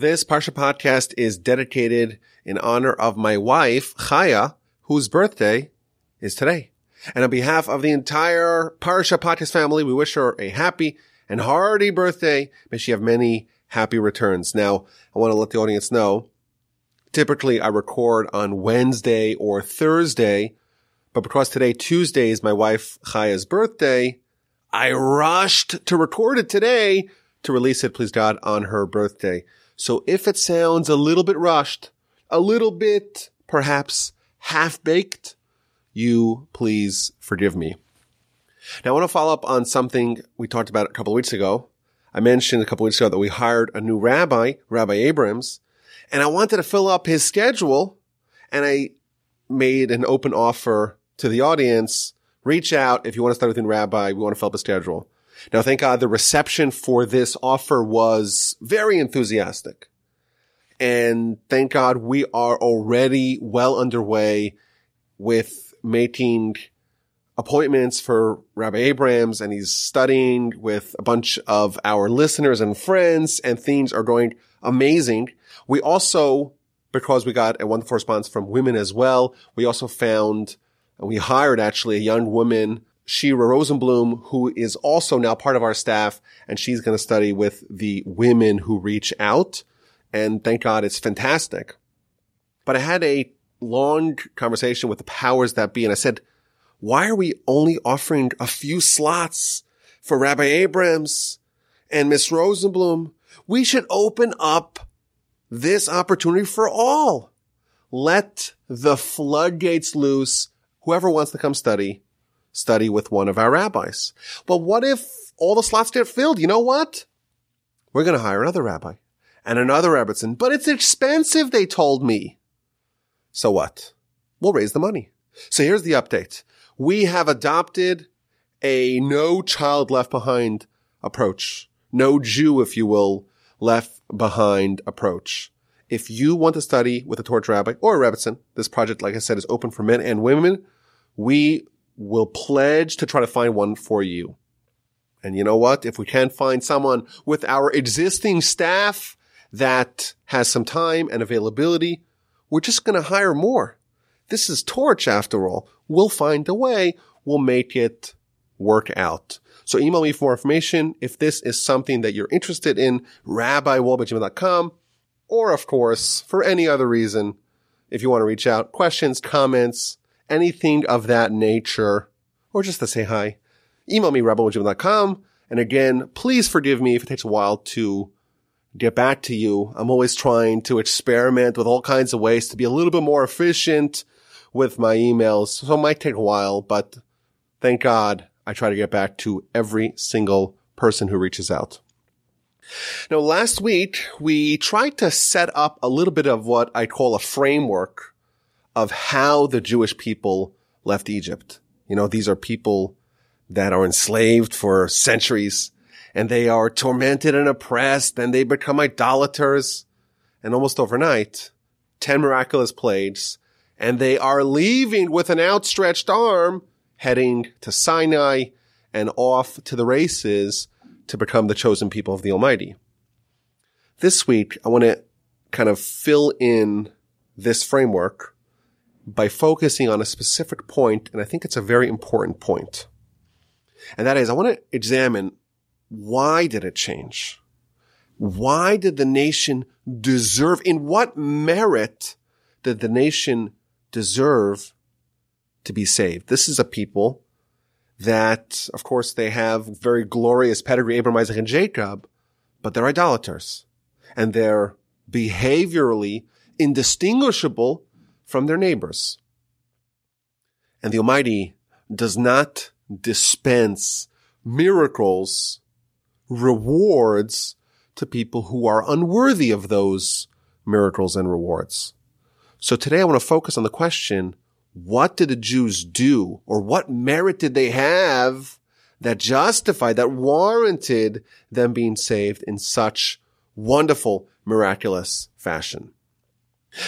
This Parsha podcast is dedicated in honor of my wife, Chaya, whose birthday is today. And on behalf of the entire Parsha podcast family, we wish her a happy and hearty birthday. May she have many happy returns. Now, I want to let the audience know, typically I record on Wednesday or Thursday, but because today, Tuesday, is my wife Chaya's birthday, I rushed to record it today to release it, please God, on her birthday. So if it sounds a little bit rushed, a little bit perhaps half baked, you please forgive me. Now I want to follow up on something we talked about a couple of weeks ago. I mentioned a couple of weeks ago that we hired a new rabbi, Rabbi Abrams, and I wanted to fill up his schedule and I made an open offer to the audience. Reach out if you want to start with a rabbi. We want to fill up a schedule. Now, thank God the reception for this offer was very enthusiastic. And thank God we are already well underway with making appointments for Rabbi Abrams and he's studying with a bunch of our listeners and friends and things are going amazing. We also, because we got a wonderful response from women as well, we also found and we hired actually a young woman, Shira Rosenblum, who is also now part of our staff and she's going to study with the women who reach out. And thank God it's fantastic. But I had a long conversation with the powers that be and I said, why are we only offering a few slots for Rabbi Abrams and Miss Rosenblum? We should open up this opportunity for all. Let the floodgates loose. Whoever wants to come study, study with one of our rabbis. But what if all the slots get filled? You know what? We're going to hire another rabbi and another Rebbetzin, but it's expensive, they told me. So what? We'll raise the money. So here's the update. We have adopted a no child left behind approach. No Jew, if you will, left behind approach. If you want to study with a TORCH rabbi or a Rebbetzin, this project, like I said, is open for men and women. We will pledge to try to find one for you. And you know what? If we can't find someone with our existing staff that has some time and availability, we're just going to hire more. This is TORCH after all. We'll find a way. We'll make it work out. So email me for more information if this is something that you're interested in, rabbiwolbe.com, or of course, for any other reason, if you want to reach out, questions, comments, anything of that nature, or just to say hi, email me rabbiwolbe.com. And again, please forgive me if it takes a while to get back to you. I'm always trying to experiment with all kinds of ways to be a little bit more efficient with my emails. So it might take a while, but thank God I try to get back to every single person who reaches out. Now, last week we tried to set up a little bit of what I call a framework of how the Jewish people left Egypt. You know, these are people that are enslaved for centuries and they are tormented and oppressed and they become idolaters. And almost overnight, 10 miraculous plagues and they are leaving with an outstretched arm heading to Sinai and off to the races to become the chosen people of the Almighty. This week, I want to kind of fill in this framework by focusing on a specific point, and I think it's a very important point. And that is, I want to examine why did it change? Why did the nation deserve, in what merit did the nation deserve to be saved? This is a people that, of course, they have very glorious pedigree, Abraham, Isaac, and Jacob, but they're idolaters. And they're behaviorally indistinguishable from their neighbors. And the Almighty does not dispense miracles, rewards to people who are unworthy of those miracles and rewards. So today I want to focus on the question, what did the Jews do or what merit did they have that justified, that warranted them being saved in such wonderful, miraculous fashion?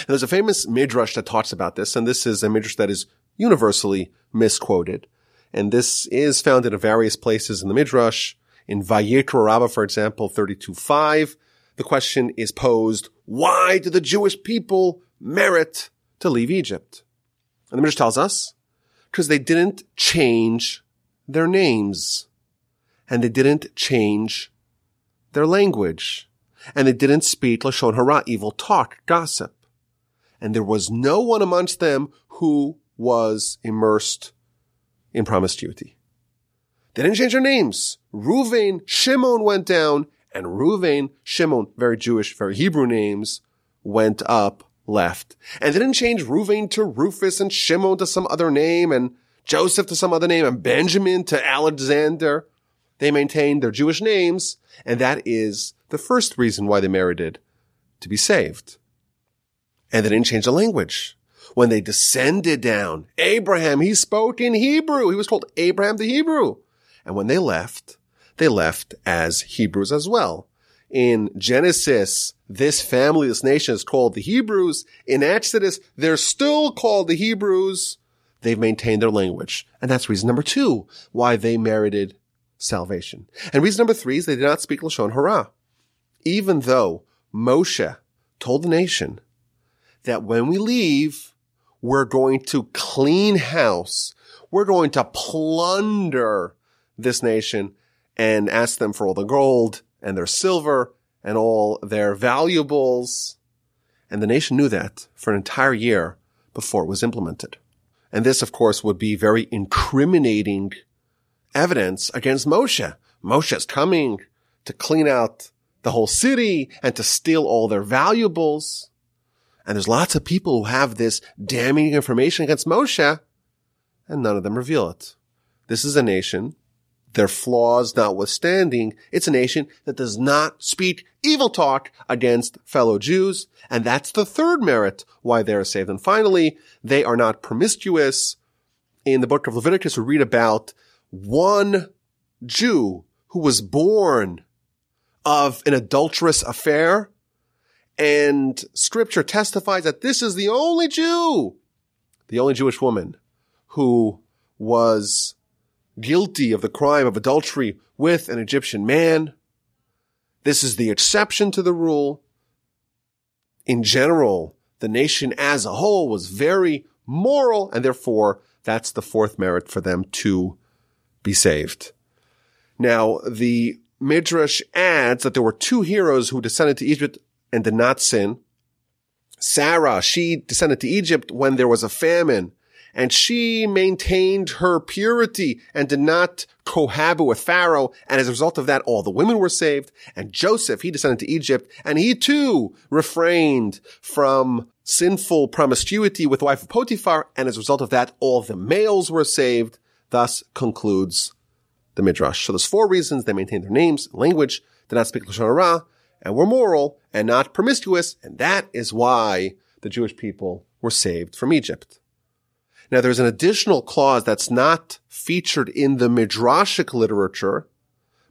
There's a famous midrash that talks about this, and this is a midrash that is universally misquoted. And this is found in various places in the midrash. In Vayikra Rabbah, for example, 32.5, the question is posed, why do the Jewish people merit to leave Egypt? And the Midrash tells us, because they didn't change their names and they didn't change their language and they didn't speak Lashon Hara, evil talk, gossip. And there was no one amongst them who was immersed in promiscuity. They didn't change their names. Ruvain, Shimon went down and Ruvain, Shimon, very Jewish, very Hebrew names, went up left. And they didn't change Ruvain to Rufus and Shimon to some other name and Joseph to some other name and Benjamin to Alexander. They maintained their Jewish names, and that is the first reason why they merited to be saved. And they didn't change the language. When they descended down, Abraham, he spoke in Hebrew. He was called Abraham the Hebrew. And when they left, they left as Hebrews as well. In Genesis, this family, this nation is called the Hebrews. In Exodus, they're still called the Hebrews. They've maintained their language. And that's reason number two, why they merited salvation. And reason number three is they did not speak Lashon Hara. Even though Moshe told the nation that when we leave, we're going to clean house. We're going to plunder this nation and ask them for all the gold and their silver and all their valuables. And the nation knew that for an entire year before it was implemented. And this, of course, would be very incriminating evidence against Moshe. Moshe's coming to clean out the whole city and to steal all their valuables. And there's lots of people who have this damning information against Moshe and none of them reveal it. This is a nation their flaws notwithstanding, it's a nation that does not speak evil talk against fellow Jews. And that's the third merit why they are saved. And finally, they are not promiscuous. In the book of Leviticus, we read about one Jew who was born of an adulterous affair. And scripture testifies that this is the only Jew, the only Jewish woman who was guilty of the crime of adultery with an Egyptian man. This is the exception to the rule. In general, the nation as a whole was very moral, and therefore that's the fourth merit for them to be saved. Now, the Midrash adds that there were two heroes who descended to Egypt and did not sin. Sarah, she descended to Egypt when there was a famine and she maintained her purity and did not cohabit with Pharaoh. And as a result of that, all the women were saved. And Joseph, he descended to Egypt and he too refrained from sinful promiscuity with the wife of Potiphar. And as a result of that, all the males were saved. Thus concludes the Midrash. So there's four reasons they maintained their names, language, did not speak Lashon Hara, and were moral and not promiscuous. And that is why the Jewish people were saved from Egypt. Now there's an additional clause that's not featured in the Midrashic literature,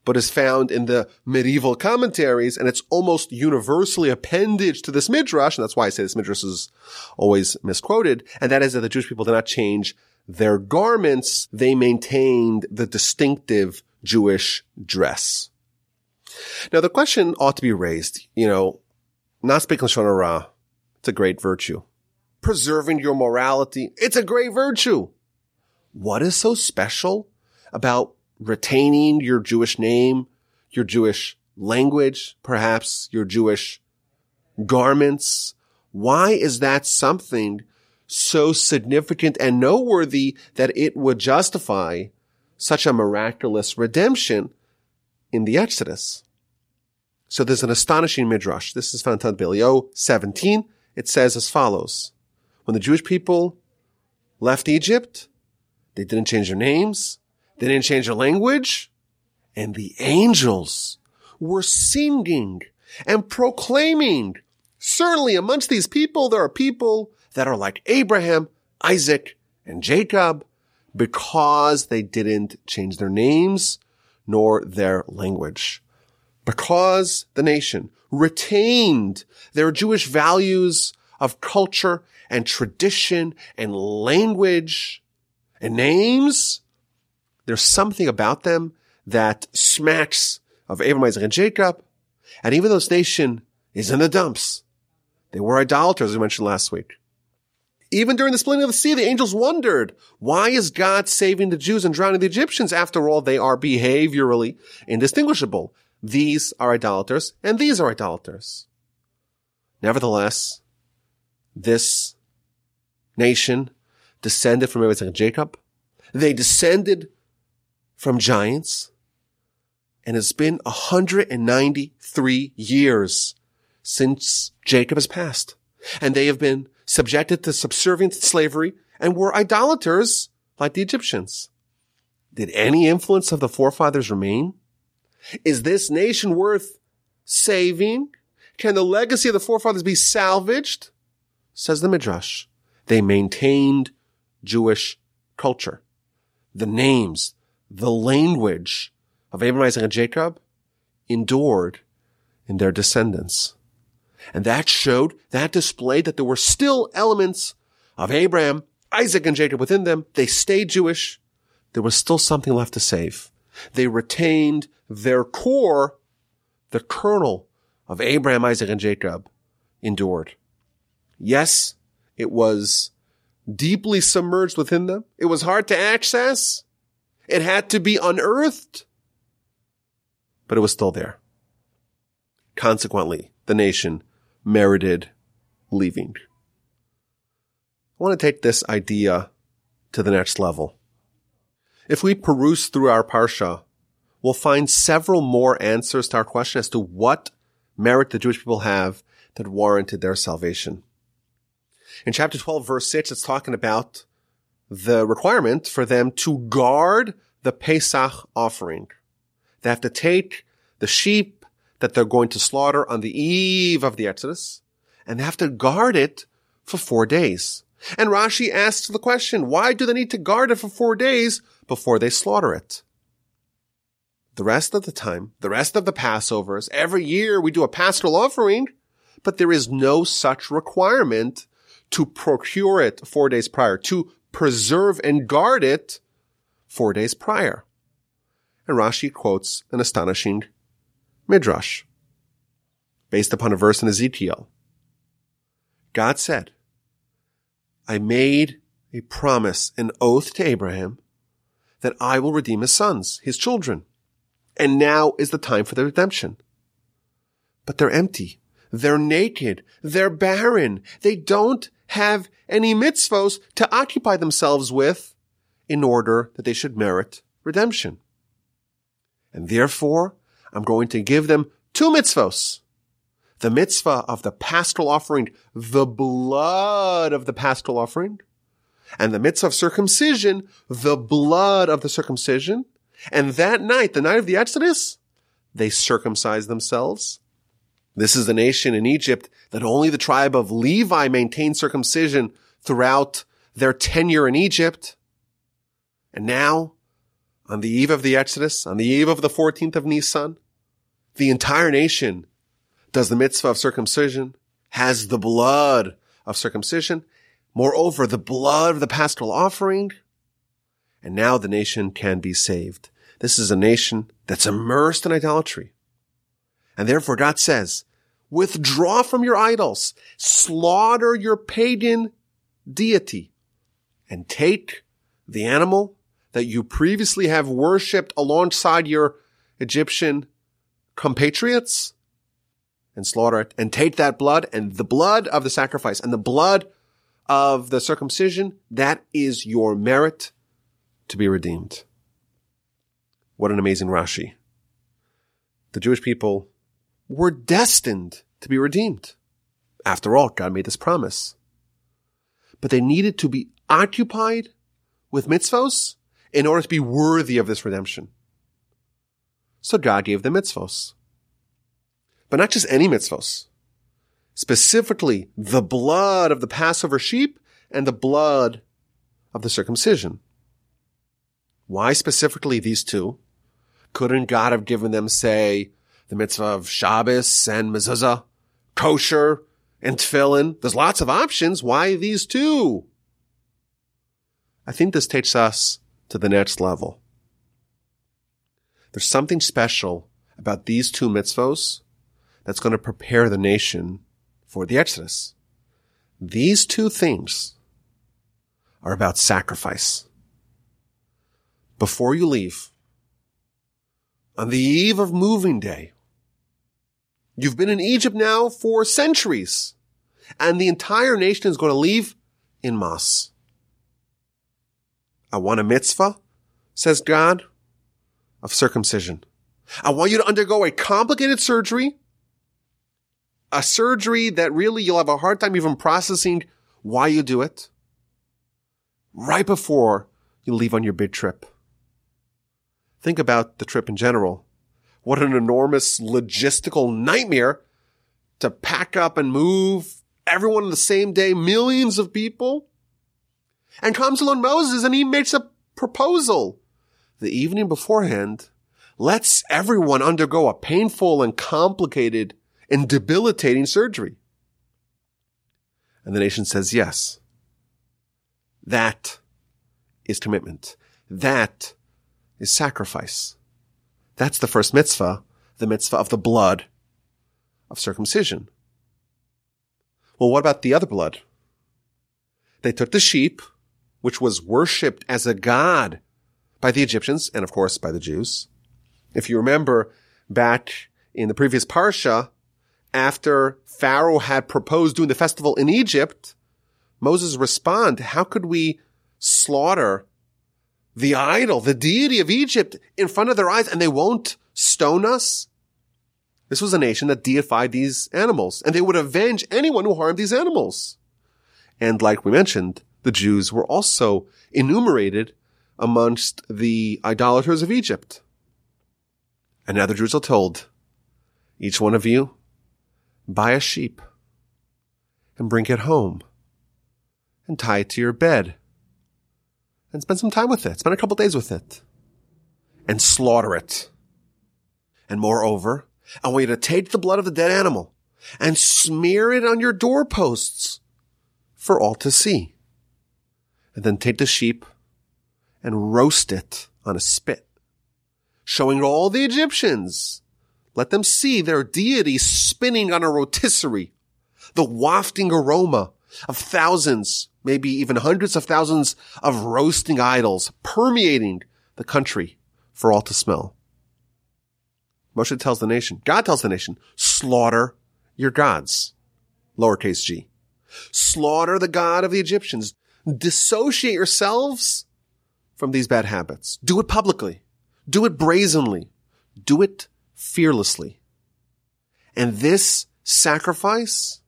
but is found in the medieval commentaries, and it's almost universally appended to this Midrash, and that's why I say this Midrash is always misquoted, and that is that the Jewish people did not change their garments, they maintained the distinctive Jewish dress. Now the question ought to be raised, you know, not speaking Lashon Hara, it's a great virtue preserving your morality. It's a great virtue. What is so special about retaining your Jewish name, your Jewish language, perhaps your Jewish garments? Why is that something so significant and noteworthy that it would justify such a miraculous redemption in the Exodus? So there's an astonishing midrash. This is found in Bilio 17. It says as follows when the Jewish people left Egypt, they didn't change their names. They didn't change their language. And the angels were singing and proclaiming. Certainly amongst these people, there are people that are like Abraham, Isaac, and Jacob because they didn't change their names nor their language. Because the nation retained their Jewish values of culture and tradition and language and names. There's something about them that smacks of Abraham, Isaac, and Jacob. And even though this nation is in the dumps, they were idolaters, as we mentioned last week. Even during the splitting of the sea, the angels wondered, why is God saving the Jews and drowning the Egyptians? After all, they are behaviorally indistinguishable. These are idolaters and these are idolaters. Nevertheless, this nation descended from Abraham and Jacob. They descended from giants. And it's been 193 years since Jacob has passed. And they have been subjected to subservient slavery and were idolaters like the Egyptians. Did any influence of the forefathers remain? Is this nation worth saving? Can the legacy of the forefathers be salvaged? Says the Midrash. They maintained Jewish culture. The names, the language of Abraham, Isaac, and Jacob endured in their descendants. And that showed, that displayed that there were still elements of Abraham, Isaac, and Jacob within them. They stayed Jewish. There was still something left to save. They retained their core, the kernel of Abraham, Isaac, and Jacob endured. Yes, it was deeply submerged within them. It was hard to access. It had to be unearthed, but it was still there. Consequently, the nation merited leaving. I want to take this idea to the next level. If we peruse through our parsha, we'll find several more answers to our question as to what merit the Jewish people have that warranted their salvation. In chapter 12, verse 6, it's talking about the requirement for them to guard the Pesach offering. They have to take the sheep that they're going to slaughter on the eve of the Exodus, and they have to guard it for four days. And Rashi asks the question, why do they need to guard it for four days before they slaughter it? The rest of the time, the rest of the Passovers, every year we do a paschal offering, but there is no such requirement to procure it four days prior, to preserve and guard it four days prior. And Rashi quotes an astonishing Midrash, based upon a verse in Ezekiel. God said, I made a promise, an oath to Abraham that I will redeem his sons, his children. And now is the time for their redemption. But they're empty. They're naked. They're barren. They don't have any mitzvos to occupy themselves with in order that they should merit redemption. And therefore, I'm going to give them two mitzvos. The mitzvah of the paschal offering, the blood of the paschal offering, and the mitzvah of circumcision, the blood of the circumcision. And that night, the night of the Exodus, they circumcised themselves. This is the nation in Egypt that only the tribe of Levi maintained circumcision throughout their tenure in Egypt. And now, on the eve of the Exodus, on the eve of the 14th of Nisan, the entire nation does the mitzvah of circumcision, has the blood of circumcision, moreover, the blood of the paschal offering, and now the nation can be saved. This is a nation that's immersed in idolatry. And therefore God says, withdraw from your idols, slaughter your pagan deity, and take the animal that you previously have worshipped alongside your Egyptian compatriots and slaughter it and take that blood and the blood of the sacrifice and the blood of the circumcision. That is your merit to be redeemed. What an amazing Rashi. The Jewish people were destined to be redeemed. After all, God made this promise. But they needed to be occupied with mitzvos in order to be worthy of this redemption. So God gave them mitzvos. But not just any mitzvos. Specifically, the blood of the Passover sheep and the blood of the circumcision. Why specifically these two? Couldn't God have given them, say, the mitzvah of Shabbos and mezuzah, kosher, and tefillin? There's lots of options. Why these two? I think this takes us to the next level. There's something special about these two mitzvos that's going to prepare the nation for the Exodus. These two things are about sacrifice. Before you leave, on the eve of moving day, you've been in Egypt now for centuries, and the entire nation is going to leave in mass. I want a mitzvah, says God, of circumcision. I want you to undergo a complicated surgery, a surgery that really you'll have a hard time even processing why you do it, right before you leave on your big trip. Think about the trip in general. What an enormous logistical nightmare to pack up and move everyone on the same day, millions of people. And comes along Moses and he makes a proposal the evening beforehand lets everyone undergo a painful and complicated and debilitating surgery. And the nation says yes. That is commitment. That is sacrifice. That's the first mitzvah, the mitzvah of the blood of circumcision. Well, what about the other blood? They took the sheep, which was worshipped as a god by the Egyptians and of course by the Jews. If you remember back in the previous Parsha, after Pharaoh had proposed doing the festival in Egypt, Moses responded, how could we slaughter the idol, the deity of Egypt in front of their eyes and they won't stone us? This was a nation that deified these animals and they would avenge anyone who harmed these animals. And like we mentioned, the Jews were also enumerated amongst the idolaters of Egypt. And now the Jews are told, each one of you, buy a sheep and bring it home and tie it to your bed and spend some time with it. Spend a couple days with it and slaughter it. And moreover, I want you to take the blood of the dead animal and smear it on your doorposts for all to see. And then take the sheep and roast it on a spit, showing all the Egyptians. Let them see their deity spinning on a rotisserie, the wafting aroma of thousands, maybe even hundreds of thousands of roasting idols permeating the country for all to smell. Moshe tells the nation, God tells the nation, slaughter your gods. Lowercase g. Slaughter the God of the Egyptians. Dissociate yourselves from these bad habits. Do it publicly. Do it brazenly. Do it fearlessly. And this sacrifice,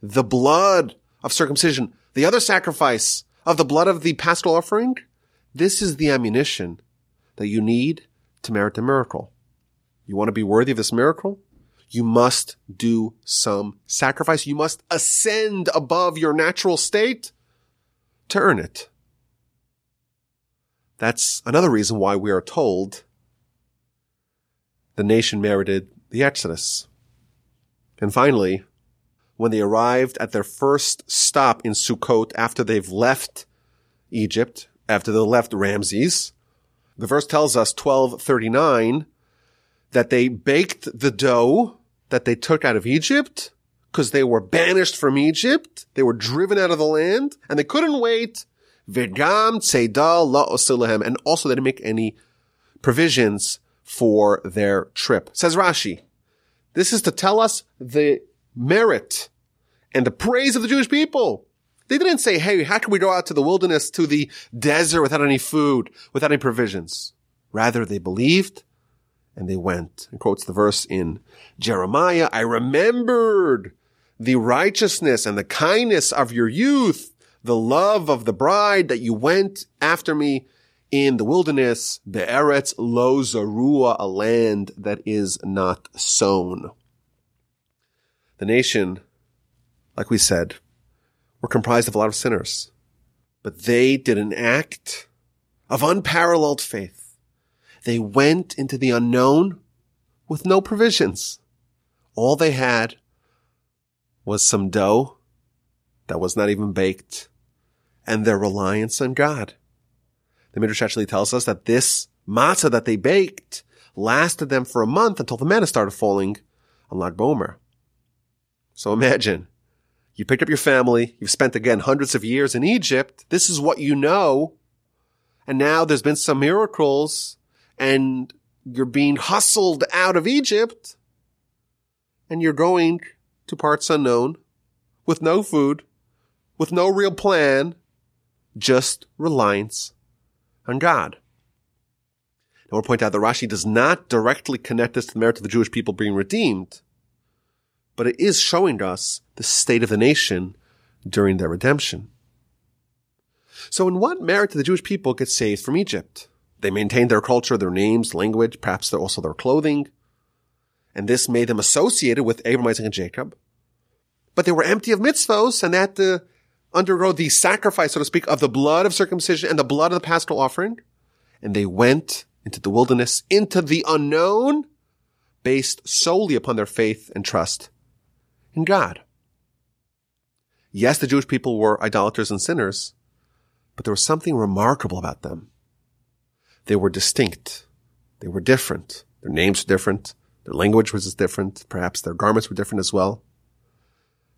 the blood of circumcision, the other sacrifice of the blood of the paschal offering, this is the ammunition that you need to merit the miracle. You want to be worthy of this miracle? You must do some sacrifice. You must ascend above your natural state to earn it. That's another reason why we are told the nation merited the Exodus. And finally, when they arrived at their first stop in Sukkot after they've left Egypt, after they left Ramses, the verse tells us 1239 that they baked the dough that they took out of Egypt because they were banished from Egypt. They were driven out of the land and they couldn't wait V'gam tzeda la'osilahem. And also they didn't make any provisions for their trip. Says Rashi, this is to tell us the merit and the praise of the Jewish people. They didn't say, hey, how can we go out to the wilderness, to the desert without any food, without any provisions? Rather, they believed and they went. And quotes the verse in Jeremiah, I remembered the righteousness and the kindness of your youth the love of the bride that you went after me in the wilderness, the Eretz Lo Zarua, a land that is not sown. The nation, like we said, were comprised of a lot of sinners, but they did an act of unparalleled faith. They went into the unknown with no provisions. All they had was some dough that was not even baked and their reliance on God. The Midrash actually tells us that this matzah that they baked lasted them for a month until the manna started falling on Lag BaOmer. So imagine you picked up your family. You've spent again hundreds of years in Egypt. This is what you know. And now there's been some miracles and you're being hustled out of Egypt and you're going to parts unknown with no food, with no real plan, just reliance on God. Now we'll point out that Rashi does not directly connect this to the merit of the Jewish people being redeemed, but it is showing us the state of the nation during their redemption. So in what merit did the Jewish people get saved from Egypt? They maintained their culture, their names, language, perhaps also their clothing. And this made them associated with Abraham, Isaac, and Jacob. But they were empty of mitzvos and to undergo the sacrifice, so to speak, of the blood of circumcision and the blood of the paschal offering. And they went into the wilderness, into the unknown, based solely upon their faith and trust in God. Yes, the Jewish people were idolaters and sinners, but there was something remarkable about them. They were distinct. They were different. Their names were different. Their language was different. Perhaps their garments were different as well.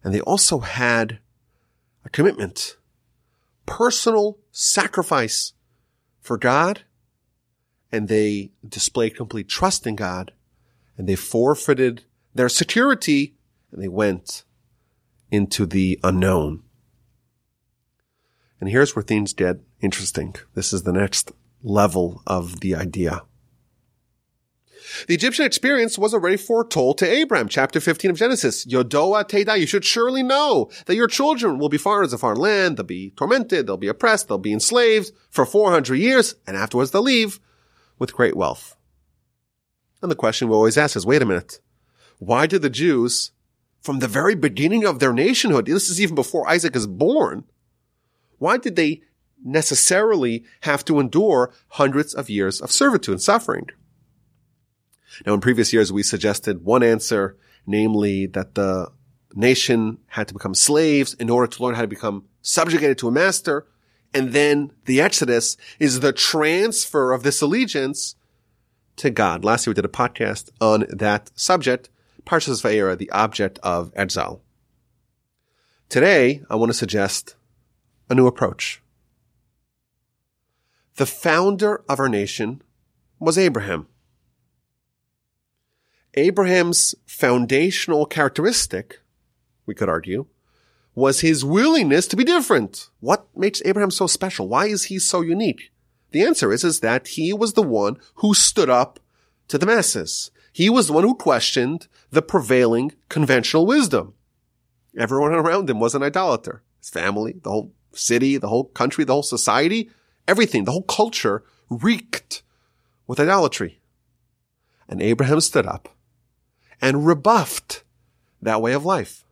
And they also had a commitment, personal sacrifice for God. And they displayed complete trust in God and they forfeited their security and they went into the unknown. And here's where things get interesting. This is the next level of the idea. The Egyptian experience was already foretold to Abraham, chapter 15 of Genesis. Yodoa Teda, you should surely know that your children will be foreigners of foreign land. They'll be tormented. They'll be oppressed. They'll be enslaved for 400 years. And afterwards they'll leave with great wealth. And the question we always ask is, wait a minute. Why did the Jews, from the very beginning of their nationhood, this is even before Isaac is born, why did they necessarily have to endure hundreds of years of servitude and suffering? Now, in previous years, we suggested one answer, namely that the nation had to become slaves in order to learn how to become subjugated to a master. And then the Exodus is the transfer of this allegiance to God. Last year we did a podcast on that subject, Parshas Vaera, the object of exile. Today, I want to suggest a new approach. The founder of our nation was Abraham. Abraham's foundational characteristic, we could argue, was his willingness to be different. What makes Abraham so special? Why is he so unique? The answer is, is that he was the one who stood up to the masses. He was the one who questioned the prevailing conventional wisdom. Everyone around him was an idolater. His family, the whole city, the whole country, the whole society, everything, the whole culture reeked with idolatry. And Abraham stood up and rebuffed that way of life.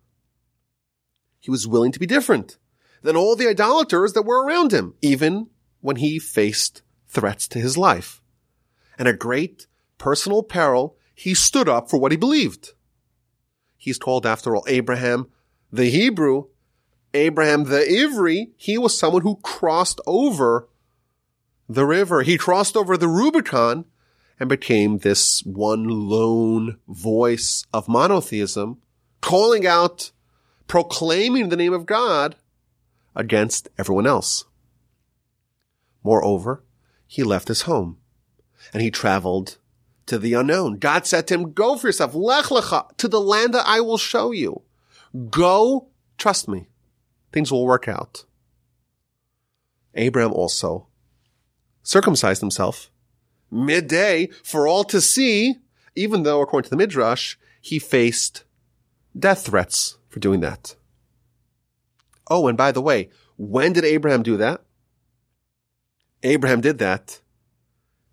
He was willing to be different than all the idolaters that were around him, even when he faced threats to his life. And a great personal peril, he stood up for what he believed. He's called, after all, Abraham the Hebrew, Abraham the Ivri. He was someone who crossed over the river. He crossed over the Rubicon and became this one lone voice of monotheism, calling out, proclaiming the name of God against everyone else. Moreover, he left his home and he traveled to the unknown. God said to him, go for yourself, lech lecha, to the land that I will show you. Go, trust me, things will work out. Abraham also circumcised himself midday for all to see, even though according to the Midrash, he faced death threats for doing that. Oh, and by the way, when did Abraham do that? Abraham did that.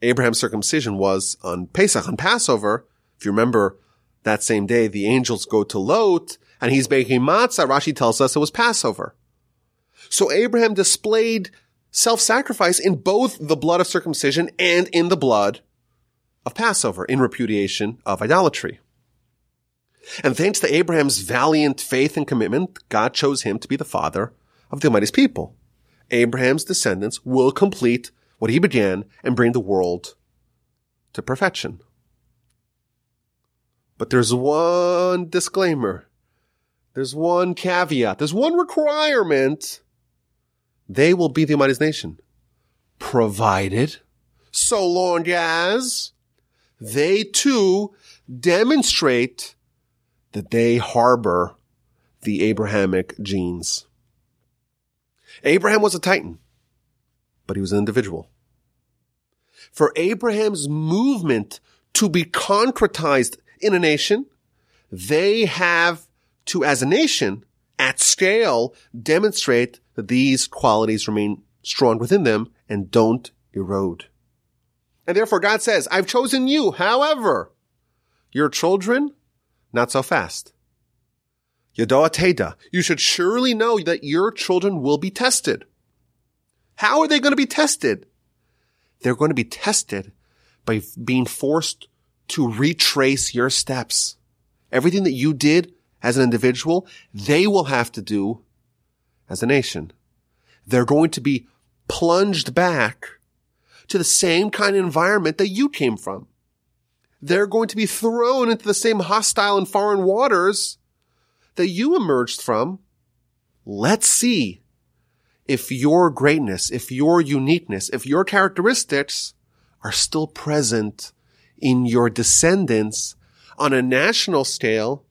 Abraham's circumcision was on Pesach, on Passover. If you remember that same day, the angels go to Lot and he's making matzah. Rashi tells us it was Passover. So Abraham displayed self-sacrifice in both the blood of circumcision and in the blood of Passover in repudiation of idolatry. And thanks to Abraham's valiant faith and commitment, God chose him to be the father of the Almighty's people. Abraham's descendants will complete what he began and bring the world to perfection. But there's one disclaimer. There's one caveat. There's one requirement. They will be the Almighty's nation. Provided, so long as they too demonstrate that they harbor the Abrahamic genes. Abraham was a titan, but he was an individual. For Abraham's movement to be concretized in a nation, they have to, as a nation, at scale, demonstrate that these qualities remain strong within them and don't erode. And therefore God says, I've chosen you. However, your children, not so fast. Yadoa Teda, you should surely know that your children will be tested. How are they going to be tested? They're going to be tested by being forced to retrace your steps. Everything that you did as an individual, they will have to do as a nation. They're going to be plunged back to the same kind of environment that you came from. They're going to be thrown into the same hostile and foreign waters that you emerged from. Let's see if your greatness, if your uniqueness, if your characteristics are still present in your descendants on a national scale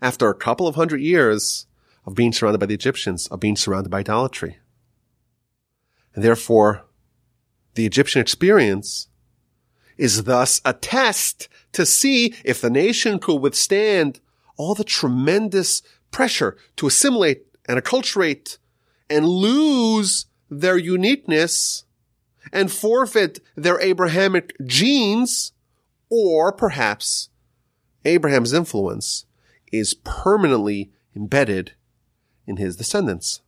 after a couple of hundred years of being surrounded by the Egyptians, of being surrounded by idolatry. And therefore, the Egyptian experience is thus a test to see if the nation could withstand all the tremendous pressure to assimilate and acculturate and lose their uniqueness and forfeit their Abrahamic genes, or perhaps Abraham's influence is permanently embedded in his descendants.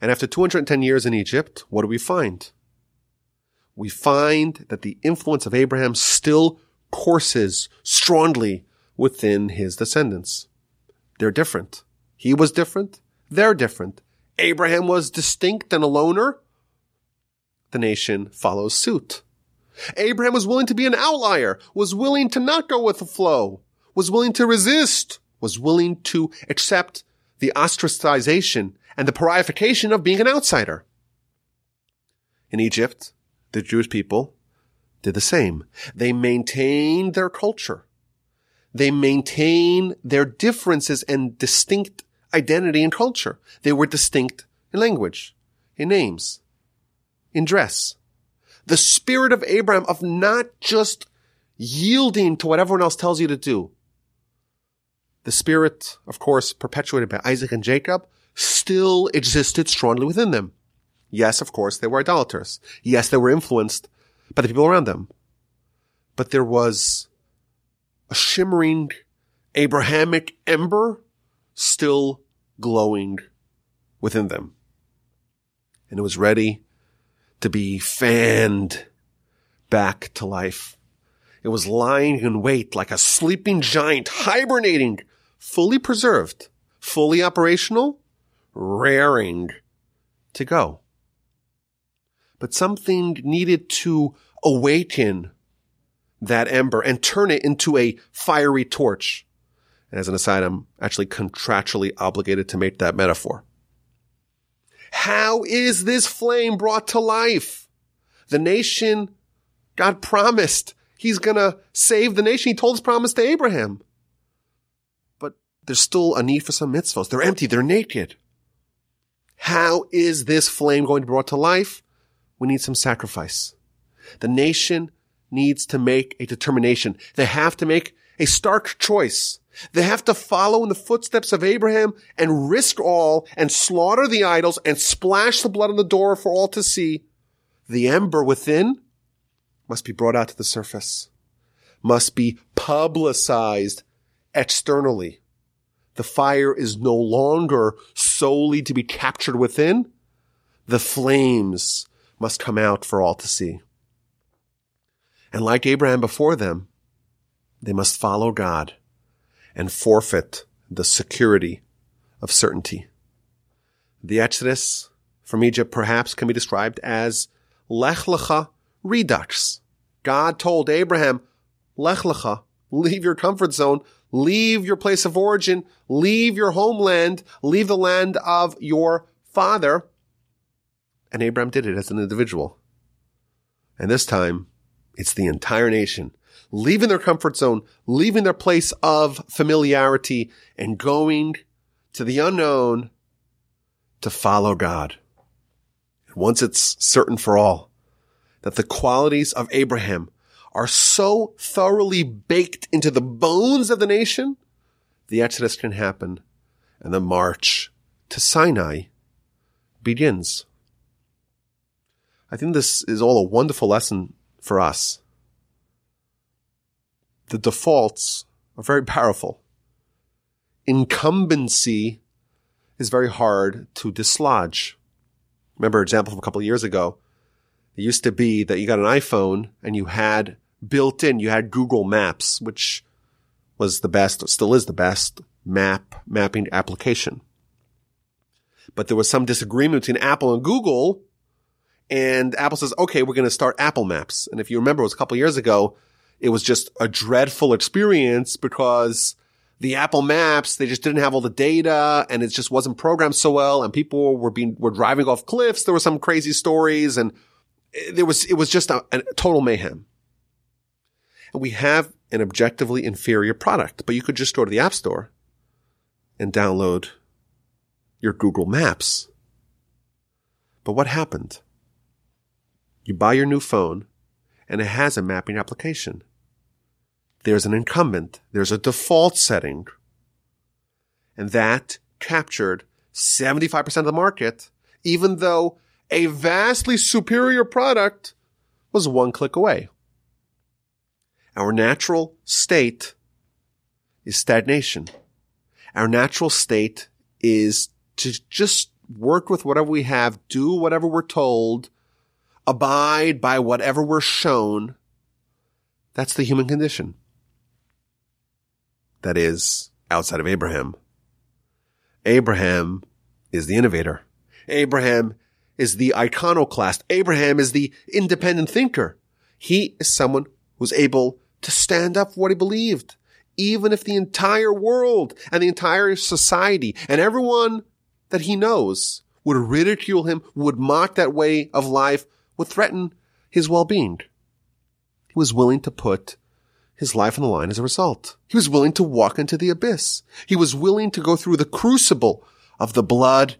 And after 210 years in Egypt, what do we find? We find that the influence of Abraham still courses strongly within his descendants. They're different. He was different. They're different. Abraham was distinct and a loner. The nation follows suit. Abraham was willing to be an outlier, was willing to not go with the flow, was willing to resist, was willing to accept the ostracization and the parification of being an outsider. In Egypt, the Jewish people did the same. They maintained their culture. They maintained their differences and distinct identity and culture. They were distinct in language, in names, in dress. The spirit of Abraham of not just yielding to what everyone else tells you to do. The spirit, of course, perpetuated by Isaac and Jacob, still existed strongly within them. Yes, of course, they were idolaters. Yes, they were influenced by the people around them. But there was a shimmering Abrahamic ember still glowing within them. And it was ready to be fanned back to life. It was lying in wait like a sleeping giant, hibernating, fully preserved, fully operational, raring to go. But something needed to awaken that ember and turn it into a fiery torch. And as an aside, I'm actually contractually obligated to make that metaphor. How is this flame brought to life? The nation God promised he's going to save the nation. He told his promise to Abraham. There's still a need for some mitzvahs. They're empty. They're naked. How is this flame going to be brought to life? We need some sacrifice. The nation needs to make a determination. They have to make a stark choice. They have to follow in the footsteps of Abraham and risk all and slaughter the idols and splash the blood on the door for all to see. The ember within must be brought out to the surface, must be publicized externally. The fire is no longer solely to be captured within. The flames must come out for all to see. And like Abraham before them, they must follow God and forfeit the security of certainty. The Exodus from Egypt perhaps can be described as Lech Lecha Redux. God told Abraham, Lech Lecha, leave your comfort zone, leave your place of origin, leave your homeland, leave the land of your father. And Abraham did it as an individual. And this time, it's the entire nation leaving their comfort zone, leaving their place of familiarity and going to the unknown to follow God. Once it's certain for all that the qualities of Abraham are so thoroughly baked into the bones of the nation, the Exodus can happen and the march to Sinai begins. I think this is all a wonderful lesson for us. The defaults are very powerful. Incumbency is very hard to dislodge. Remember an example from a couple years ago. It used to be that you got an iPhone and you had built in, you had Google Maps, which was the best, still is the best map mapping application. But there was some disagreement between Apple and Google and Apple says, okay, we're going to start Apple Maps. And if you remember, it was a couple years ago, it was just a dreadful experience because the Apple Maps, they just didn't have all the data and it just wasn't programmed so well. And people were being, were driving off cliffs. There were some crazy stories and there was, it was just a, a total mayhem. And we have an objectively inferior product, but you could just go to the app store and download your Google Maps. But what happened? You buy your new phone and it has a mapping application. There's an incumbent. There's a default setting. And that captured 75% of the market, even though a vastly superior product was one click away. Our natural state is stagnation. Our natural state is to just work with whatever we have, do whatever we're told, abide by whatever we're shown. That's the human condition. That is outside of Abraham. Abraham is the innovator. Abraham is the iconoclast. Abraham is the independent thinker. He is someone who's able to stand up for what he believed, even if the entire world and the entire society and everyone that he knows would ridicule him, would mock that way of life, would threaten his well-being. He was willing to put his life on the line as a result. He was willing to walk into the abyss. He was willing to go through the crucible of the blood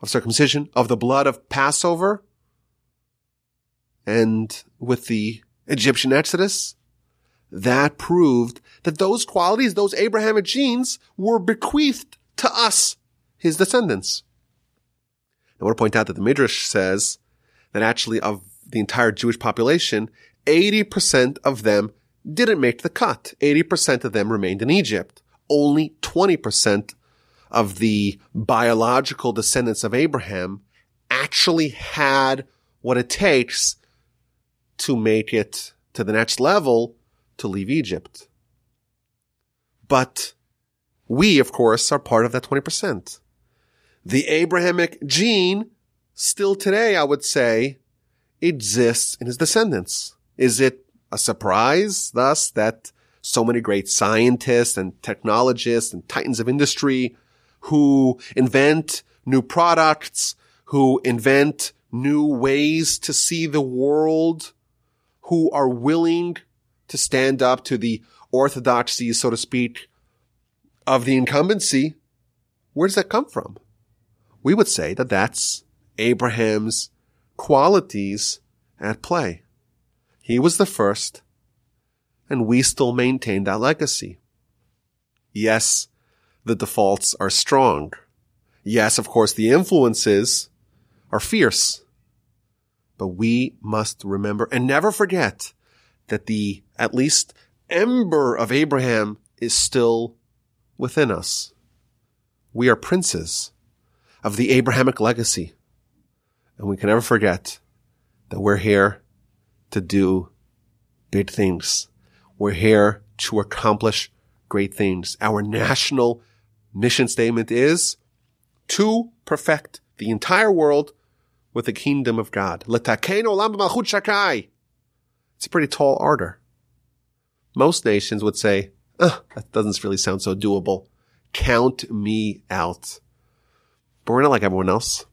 of circumcision, of the blood of Passover, and with the Egyptian Exodus, that proved that those qualities, those Abrahamic genes were bequeathed to us, his descendants. I want to point out that the Midrash says that actually of the entire Jewish population, 80% of them didn't make the cut. 80% of them remained in Egypt. Only 20% of the biological descendants of Abraham actually had what it takes to make it to the next level to leave Egypt. But we, of course, are part of that 20%. The Abrahamic gene still today, I would say, exists in his descendants. Is it a surprise thus that so many great scientists and technologists and titans of industry who invent new products, who invent new ways to see the world, who are willing to stand up to the orthodoxy, so to speak, of the incumbency, where does that come from? We would say that that's Abraham's qualities at play. He was the first, and we still maintain that legacy. Yes, the defaults are strong. Yes, of course, the influences are fierce. But we must remember and never forget that the at least ember of Abraham is still within us. We are princes of the Abrahamic legacy. And we can never forget that we're here to do big things. We're here to accomplish great things. Our national mission statement is to perfect the entire world with the kingdom of God. It's a pretty tall order. most nations would say, oh, that doesn't really sound so doable. Count me out. But we're not like everyone else.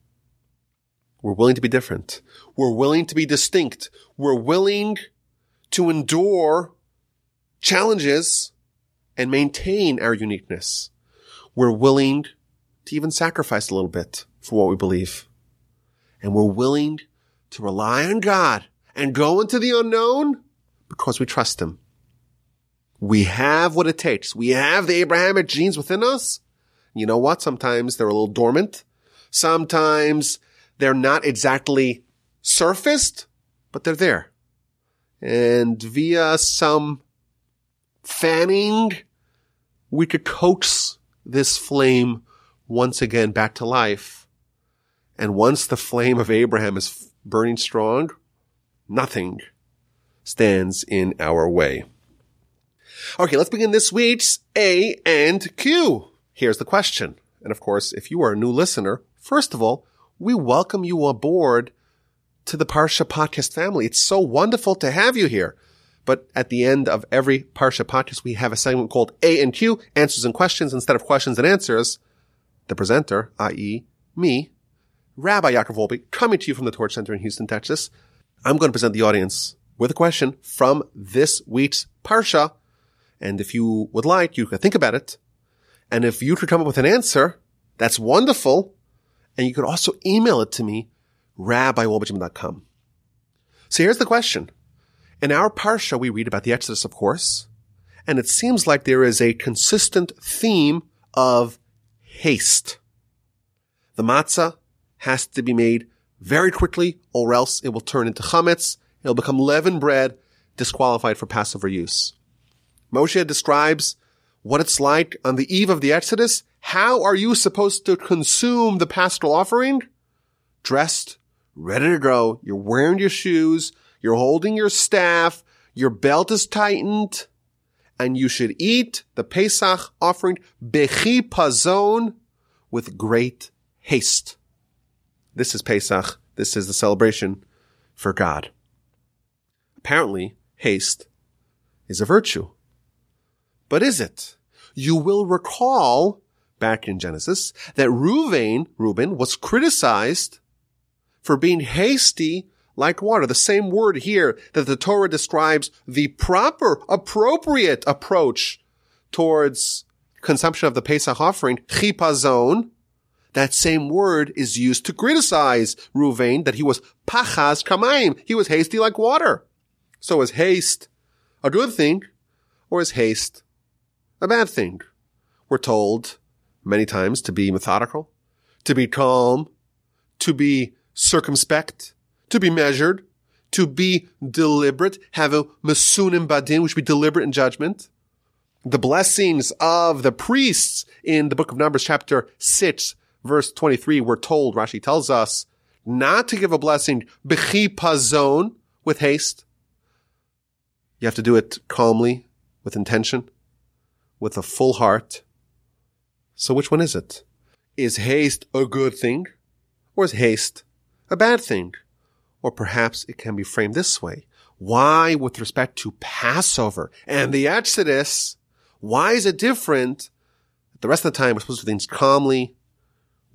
We're willing to be different. We're willing to be distinct. We're willing to endure challenges and maintain our uniqueness. We're willing to even sacrifice a little bit for what we believe. And we're willing to rely on God and go into the unknown because we trust Him. We have what it takes. We have the Abrahamic genes within us. You know what? Sometimes they're a little dormant. Sometimes they're not exactly surfaced, but they're there. And via some fanning, we could coax this flame once again back to life. And once the flame of Abraham is burning strong, nothing stands in our way. Okay, let's begin this week's A and Q. Here's the question. And of course, if you are a new listener, first of all, we welcome you aboard to the Parsha podcast family. It's so wonderful to have you here. But at the end of every Parsha podcast, we have a segment called A and Q, answers and questions instead of questions and answers. The presenter, i.e. me, Rabbi Yaakov Wolbe, coming to you from the TORCH Center in Houston, Texas. I'm going to present the audience with a question from this week's Parsha. And if you would like, you could think about it. And if you could come up with an answer, that's wonderful. And you could also email it to me, rabbiwolbajim.com. So here's the question. In our parsha, we read about the Exodus, of course, and it seems like there is a consistent theme of haste. The matzah has to be made very quickly, or else it will turn into chametz. It'll become leavened bread, disqualified for Passover use. Moshe describes what it's like on the eve of the Exodus how are you supposed to consume the paschal offering? Dressed, ready to go. You're wearing your shoes. You're holding your staff. Your belt is tightened. And you should eat the Pesach offering bechipazon with great haste. This is Pesach. This is the celebration for God. Apparently, haste is a virtue. But is it? You will recall back in Genesis that Reuven, Reuben was criticized for being hasty like water. The same word here that the Torah describes the proper, appropriate approach towards consumption of the Pesach offering, chipazon. That same word is used to criticize Reuven that he was pachas kamaim. He was hasty like water. So is haste a good thing or is haste a bad thing? We're told many times to be methodical, to be calm, to be circumspect, to be measured, to be deliberate, have a masunim badin, which be deliberate in judgment. The blessings of the priests in the book of Numbers chapter 6 verse 23 we're told, Rashi tells us, not to give a blessing bechipazon with haste. You have to do it calmly, with intention, with a full heart, so which one is it? Is haste a good thing? Or is haste a bad thing? Or perhaps it can be framed this way. Why, with respect to Passover and the Exodus, why is it different? The rest of the time, we're supposed to do things calmly,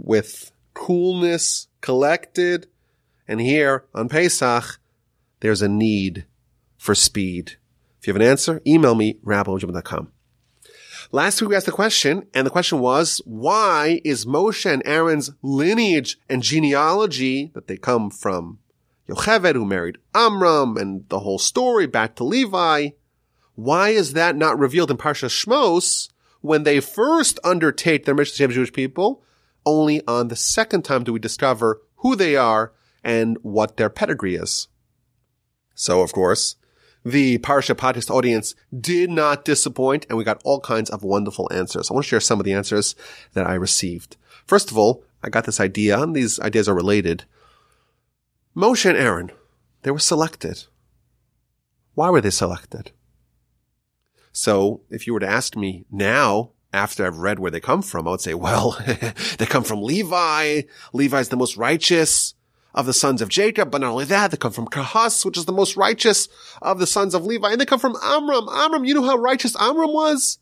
with coolness, collected. And here on Pesach, there's a need for speed. If you have an answer, email me, rabbi.com. Last week we asked the question, and the question was, why is Moshe and Aaron's lineage and genealogy that they come from Yocheved, who married Amram, and the whole story back to Levi, why is that not revealed in Parsha Shmos when they first undertake their mission to save Jewish people? Only on the second time do we discover who they are and what their pedigree is. So, of course, the Parsha podcast audience did not disappoint and we got all kinds of wonderful answers. I want to share some of the answers that I received. First of all, I got this idea and these ideas are related. Moshe and Aaron, they were selected. Why were they selected? So if you were to ask me now, after I've read where they come from, I would say, well, they come from Levi. Levi's the most righteous of the sons of Jacob, but not only that, they come from Kahas, which is the most righteous of the sons of Levi, and they come from Amram. Amram, you know how righteous Amram was?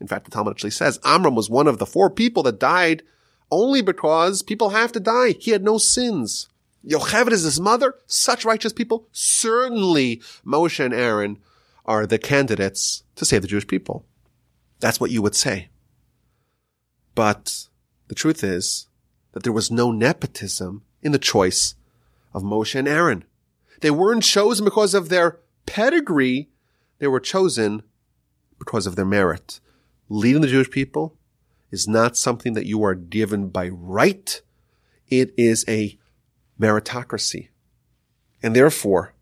In fact, the Talmud actually says Amram was one of the four people that died only because people have to die. He had no sins. Yocheved is his mother. Such righteous people. Certainly Moshe and Aaron are the candidates to save the Jewish people. That's what you would say. But the truth is that there was no nepotism in the choice of Moshe and Aaron. They weren't chosen because of their pedigree. They were chosen because of their merit. Leading the Jewish people is not something that you are given by right. It is a meritocracy. And therefore,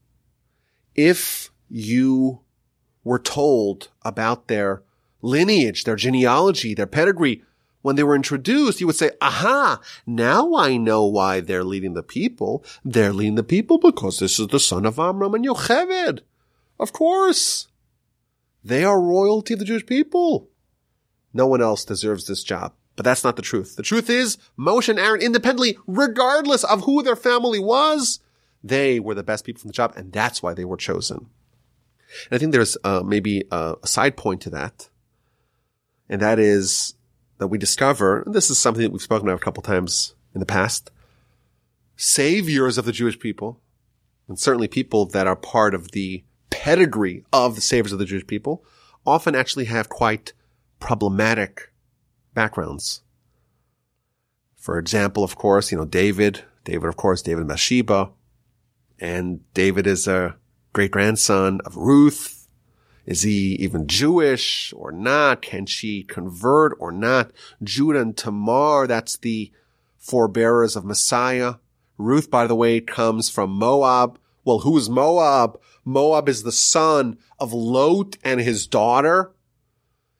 if you were told about their lineage, their genealogy, their pedigree, when they were introduced, you would say, aha, now I know why they're leading the people. They're leading the people because this is the son of Amram and Yocheved. Of course. They are royalty of the Jewish people. No one else deserves this job. But that's not the truth. The truth is Moshe and Aaron independently, regardless of who their family was, they were the best people from the job and that's why they were chosen. And I think there's uh, maybe a, a side point to that. And that is that we discover, and this is something that we've spoken about a couple times in the past, saviors of the Jewish people, and certainly people that are part of the pedigree of the saviors of the Jewish people, often actually have quite problematic backgrounds. For example, of course, you know, David, David, of course, David Bathsheba, and David is a great grandson of Ruth, is he even Jewish or not? Can she convert or not? Judah and Tamar, that's the forebearers of Messiah. Ruth, by the way, comes from Moab. Well, who is Moab? Moab is the son of Lot and his daughter.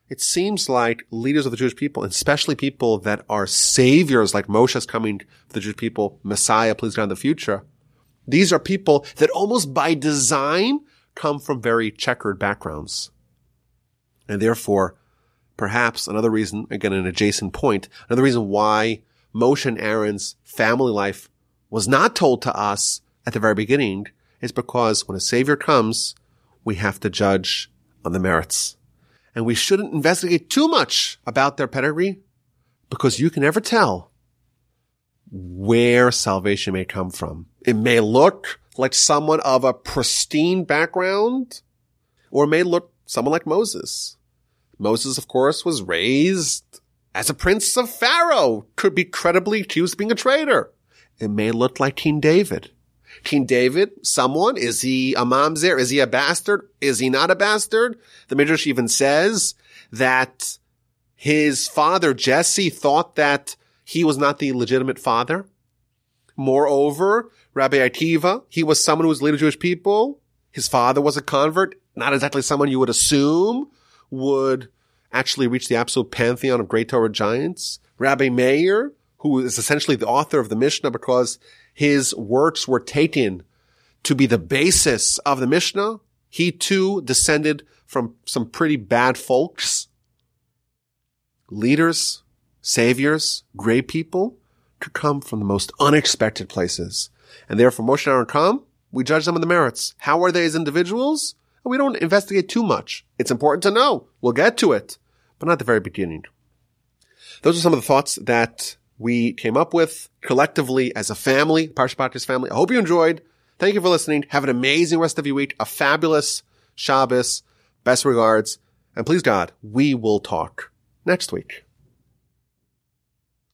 It seems like leaders of the Jewish people, especially people that are saviors like Moshe's coming to the Jewish people, Messiah, please God in the future. These are people that almost by design come from very checkered backgrounds. And therefore, perhaps another reason, again, an adjacent point, another reason why Moshe and Aaron's family life was not told to us at the very beginning is because when a savior comes, we have to judge on the merits. And we shouldn't investigate too much about their pedigree because you can never tell where salvation may come from. It may look like someone of a pristine background, or may look someone like Moses. Moses, of course, was raised as a prince of Pharaoh, could be credibly accused of being a traitor. It may look like King David. King David, someone, is he a mamzer? Is he a bastard? Is he not a bastard? The Midrash even says that his father, Jesse, thought that he was not the legitimate father. Moreover, Rabbi Akiva, he was someone who was leader of Jewish people. His father was a convert, not exactly someone you would assume would actually reach the absolute pantheon of great Torah giants. Rabbi Meir, who is essentially the author of the Mishnah because his works were taken to be the basis of the Mishnah. He too descended from some pretty bad folks. Leaders, saviors, great people could come from the most unexpected places. And therefore, Moshe Aaron come, we judge them on the merits. How are they as individuals? We don't investigate too much. It's important to know. We'll get to it, but not the very beginning. Those are some of the thoughts that we came up with collectively as a family, Parsha family. I hope you enjoyed. Thank you for listening. Have an amazing rest of your week, a fabulous Shabbos. Best regards. And please God, we will talk next week.